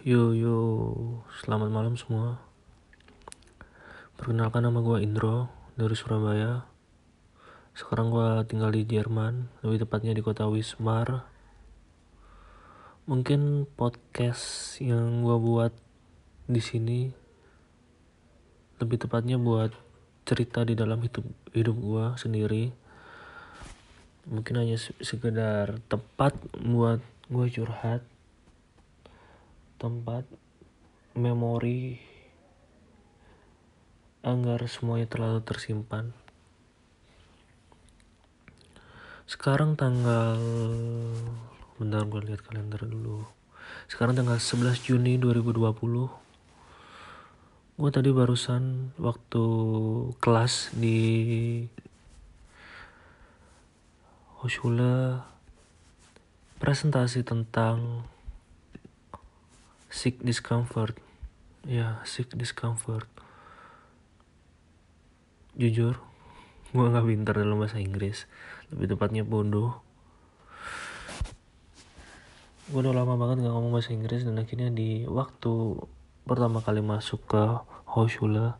Yo yo, selamat malam semua. Perkenalkan nama gue Indro dari Surabaya. Sekarang gue tinggal di Jerman, lebih tepatnya di kota Wismar. Mungkin podcast yang gue buat di sini lebih tepatnya buat cerita di dalam hidup hidup gue sendiri. Mungkin hanya sekedar tempat buat gue curhat tempat memori agar semuanya terlalu tersimpan. Sekarang tanggal bentar gue lihat kalender dulu. Sekarang tanggal 11 Juni 2020. Gue tadi barusan waktu kelas di Hoshula presentasi tentang sick discomfort. Ya sick discomfort. Jujur gue nggak pintar dalam bahasa Inggris. Lebih tepatnya bodoh. Gue udah lama banget nggak ngomong bahasa Inggris dan akhirnya di waktu pertama kali masuk ke Hochschule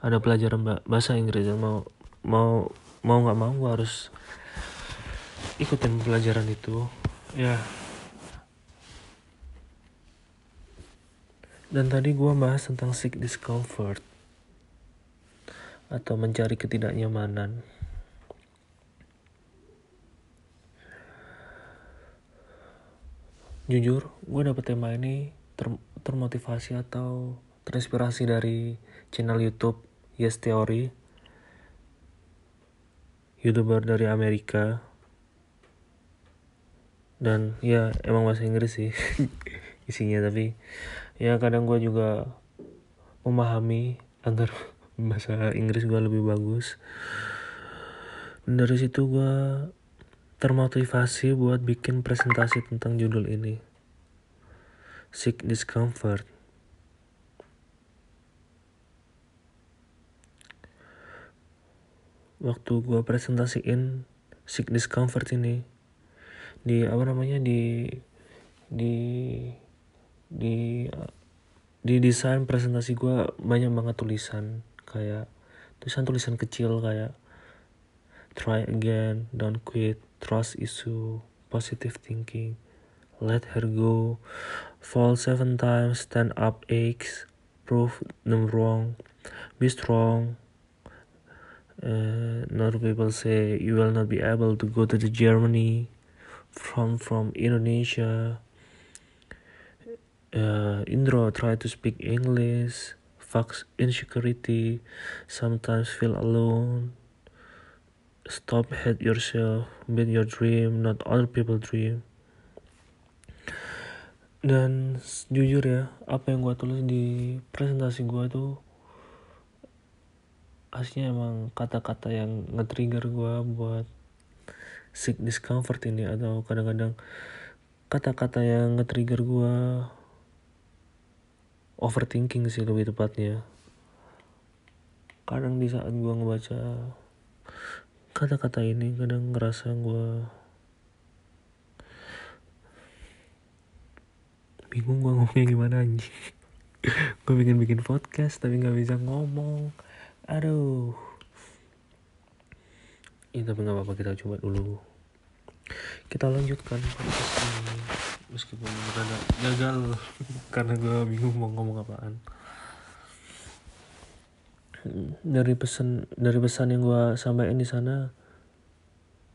ada pelajaran bahasa Inggris dan mau mau mau nggak mau gue harus ikutin pelajaran itu. Ya Dan tadi gue bahas tentang sick discomfort atau mencari ketidaknyamanan. Jujur, gue dapet tema ini ter termotivasi atau terinspirasi dari channel YouTube Yes Theory, youtuber dari Amerika. Dan ya emang bahasa Inggris sih isinya tapi ya kadang gue juga memahami agar bahasa Inggris gue lebih bagus. Dan dari situ gue termotivasi buat bikin presentasi tentang judul ini. Sick discomfort. Waktu gue presentasiin sick discomfort ini di apa namanya di di di di desain presentasi gue banyak banget tulisan kayak tulisan-tulisan kecil kayak try again, don't quit, trust issue, positive thinking, let her go, fall seven times, stand up aches, prove them wrong, be strong. Uh, not people say you will not be able to go to the Germany from from Indonesia uh, Indro try to speak English, fuck insecurity, sometimes feel alone. Stop hate yourself, build your dream, not other people dream. Dan jujur ya, apa yang gue tulis di presentasi gue tuh aslinya emang kata-kata yang nge-trigger gue buat sick discomfort ini atau kadang-kadang kata-kata yang nge-trigger gue overthinking sih lebih tepatnya. Kadang di saat gue ngebaca kata-kata ini kadang ngerasa gue bingung gue ngomongnya gimana anjing. Gue bikin bikin podcast tapi nggak bisa ngomong. Aduh. Ini tapi nggak apa-apa kita coba dulu. Kita lanjutkan podcast ini meskipun rada gagal karena gue bingung mau ngomong apaan. Dari pesan dari pesan yang gue sampaikan di sana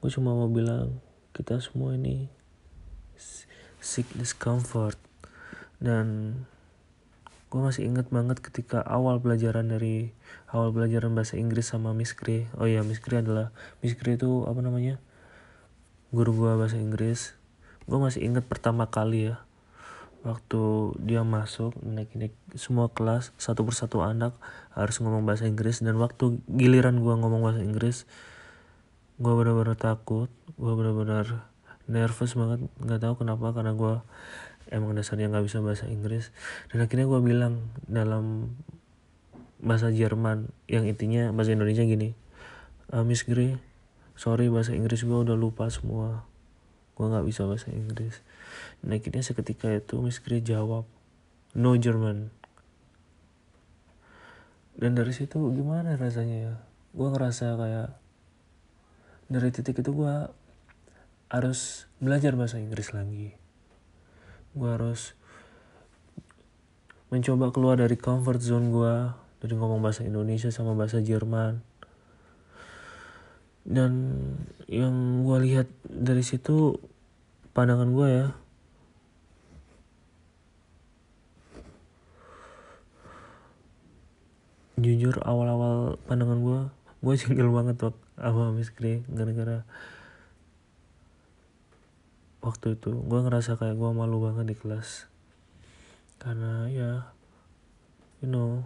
gue cuma mau bilang kita semua ini sick discomfort. Dan gue masih inget banget ketika awal pelajaran dari awal pelajaran bahasa Inggris sama Miss Gray oh iya Miss Gray adalah Miss Gray itu apa namanya? Guru gue bahasa Inggris gue masih inget pertama kali ya waktu dia masuk naik naik semua kelas satu persatu anak harus ngomong bahasa Inggris. Dan waktu giliran gue ngomong bahasa Inggris gue benar-benar takut gue benar-benar nervous banget. Nggak tahu kenapa karena gue emang dasarnya nggak bisa bahasa Inggris. Dan akhirnya gue bilang dalam bahasa Jerman yang intinya bahasa Indonesia gini uh, Miss Gray sorry bahasa Inggris gue udah lupa semua gue nggak bisa bahasa Inggris. Dan akhirnya seketika itu Miss Gray jawab no German. Dan dari situ gimana rasanya ya? Gue ngerasa kayak dari titik itu gue harus belajar bahasa Inggris lagi. Gue harus mencoba keluar dari comfort zone gue dari ngomong bahasa Indonesia sama bahasa Jerman dan yang gue lihat dari situ pandangan gue ya. Jujur awal-awal pandangan gue gue jengkel banget waktu sama Miss Grey gara-gara waktu itu. Gue ngerasa kayak gue malu banget di kelas. Karena ya you know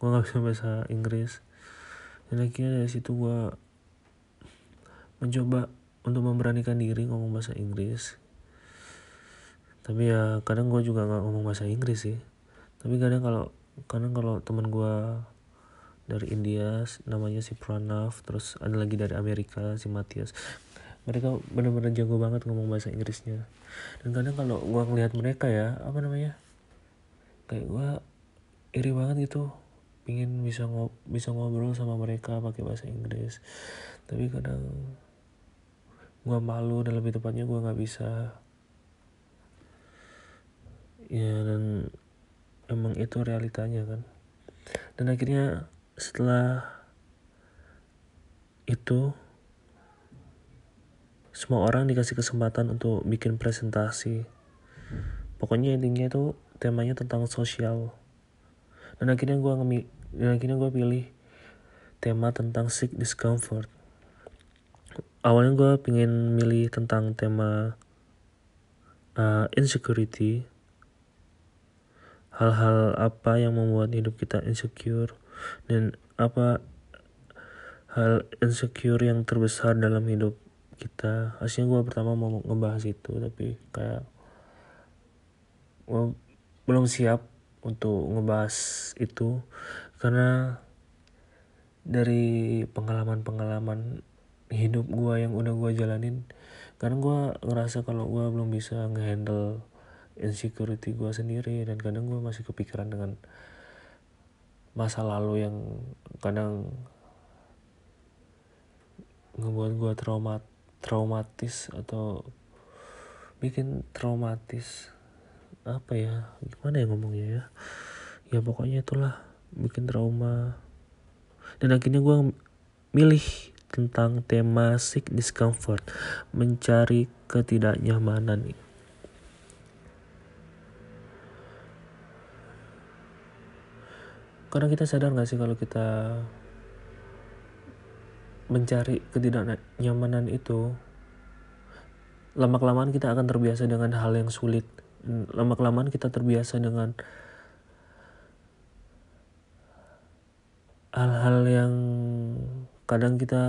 gue nggak bisa bahasa Inggris dan akhirnya dari situ gue mencoba untuk memberanikan diri ngomong bahasa Inggris. Tapi ya kadang gue juga nggak ngomong bahasa Inggris sih. Tapi kadang kalau kadang kalau teman gue dari India namanya si Pranav terus ada lagi dari Amerika si Matias mereka benar-benar jago banget ngomong bahasa Inggrisnya. Dan kadang kalau gue ngelihat mereka ya apa namanya kayak gue iri banget gitu pingin bisa ngob bisa ngobrol sama mereka pakai bahasa Inggris. Tapi kadang gue malu dan lebih tepatnya gue nggak bisa. Ya dan emang itu realitanya kan. Dan akhirnya setelah itu semua orang dikasih kesempatan untuk bikin presentasi. Pokoknya intinya itu temanya tentang sosial. Dan akhirnya gue dan akhirnya gue pilih tema tentang sick discomfort. Awalnya gue pingin milih tentang tema uh, insecurity. Hal-hal apa yang membuat hidup kita insecure dan apa hal insecure yang terbesar dalam hidup kita. Aslinya gue pertama mau ngebahas itu tapi kayak gue belum siap untuk ngebahas itu karena dari pengalaman-pengalaman hidup gue yang udah gue jalanin karena gue ngerasa kalau gue belum bisa ngehandle insecurity gue sendiri dan kadang gue masih kepikiran dengan masa lalu yang kadang ngebuat gue traumat traumatis atau bikin traumatis. Apa ya? Gimana ya ngomongnya ya? Ya pokoknya itulah bikin trauma dan akhirnya gue milih tentang tema sick discomfort mencari ketidaknyamanan Karena kita sadar gak sih kalau kita mencari ketidaknyamanan itu, lama-kelamaan kita akan terbiasa dengan hal yang sulit. Lama-kelamaan kita terbiasa dengan hal-hal yang kadang kita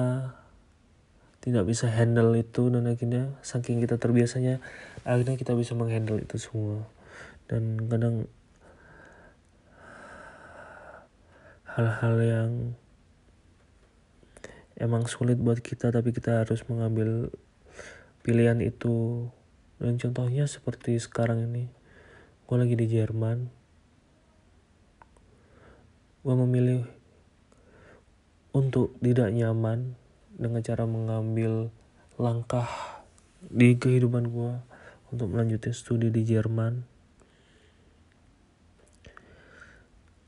tidak bisa handle itu dan akhirnya saking kita terbiasanya akhirnya kita bisa menghandle itu semua. Dan kadang hal-hal yang emang sulit buat kita tapi kita harus mengambil pilihan itu. Dan contohnya seperti sekarang ini gue lagi di Jerman. Gue memilih untuk tidak nyaman dengan cara mengambil langkah di kehidupan gue untuk melanjutkan studi di Jerman.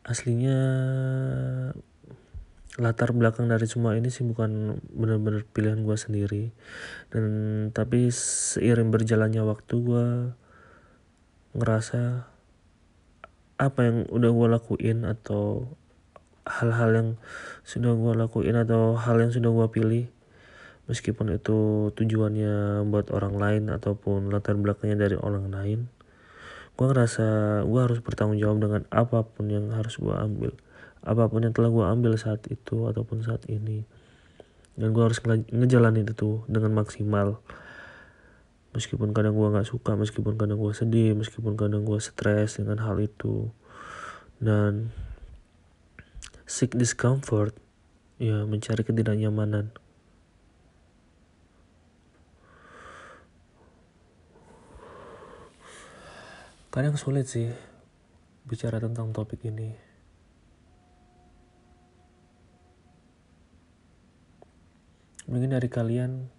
Aslinya latar belakang dari semua ini sih bukan benar-benar pilihan gue sendiri. Dan tapi seiring berjalannya waktu gue ngerasa apa yang udah gue lakuin atau hal-hal yang sudah gue lakuin atau hal yang sudah gue pilih. Meskipun itu tujuannya buat orang lain ataupun latar belakangnya dari orang lain gue ngerasa gue harus bertanggung jawab dengan apa pun yang harus gue ambil apa pun yang telah gue ambil saat itu ataupun saat ini. Dan gue harus nge ngejalanin itu dengan maksimal. Meskipun kadang gue nggak suka meskipun kadang gue sedih meskipun kadang gue stres dengan hal itu. Dan seek discomfort. Ya mencari ketidaknyamanan. Kadang sulit sih bicara tentang topik ini. Mungkin dari kalian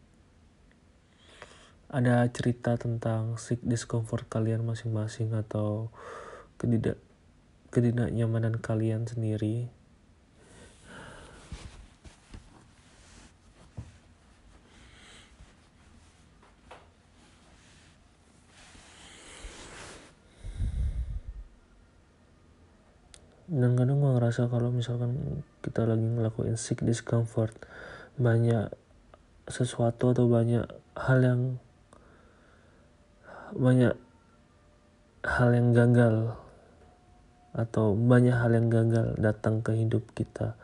ada cerita tentang sick discomfort kalian masing-masing atau ketidak ketidaknyamanan kalian sendiri dan kadang gue ngerasa kalau misalkan kita lagi ngelakuin sick discomfort banyak sesuatu atau banyak hal yang banyak hal yang gagal atau banyak hal yang gagal datang ke hidup kita.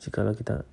Jikalau kita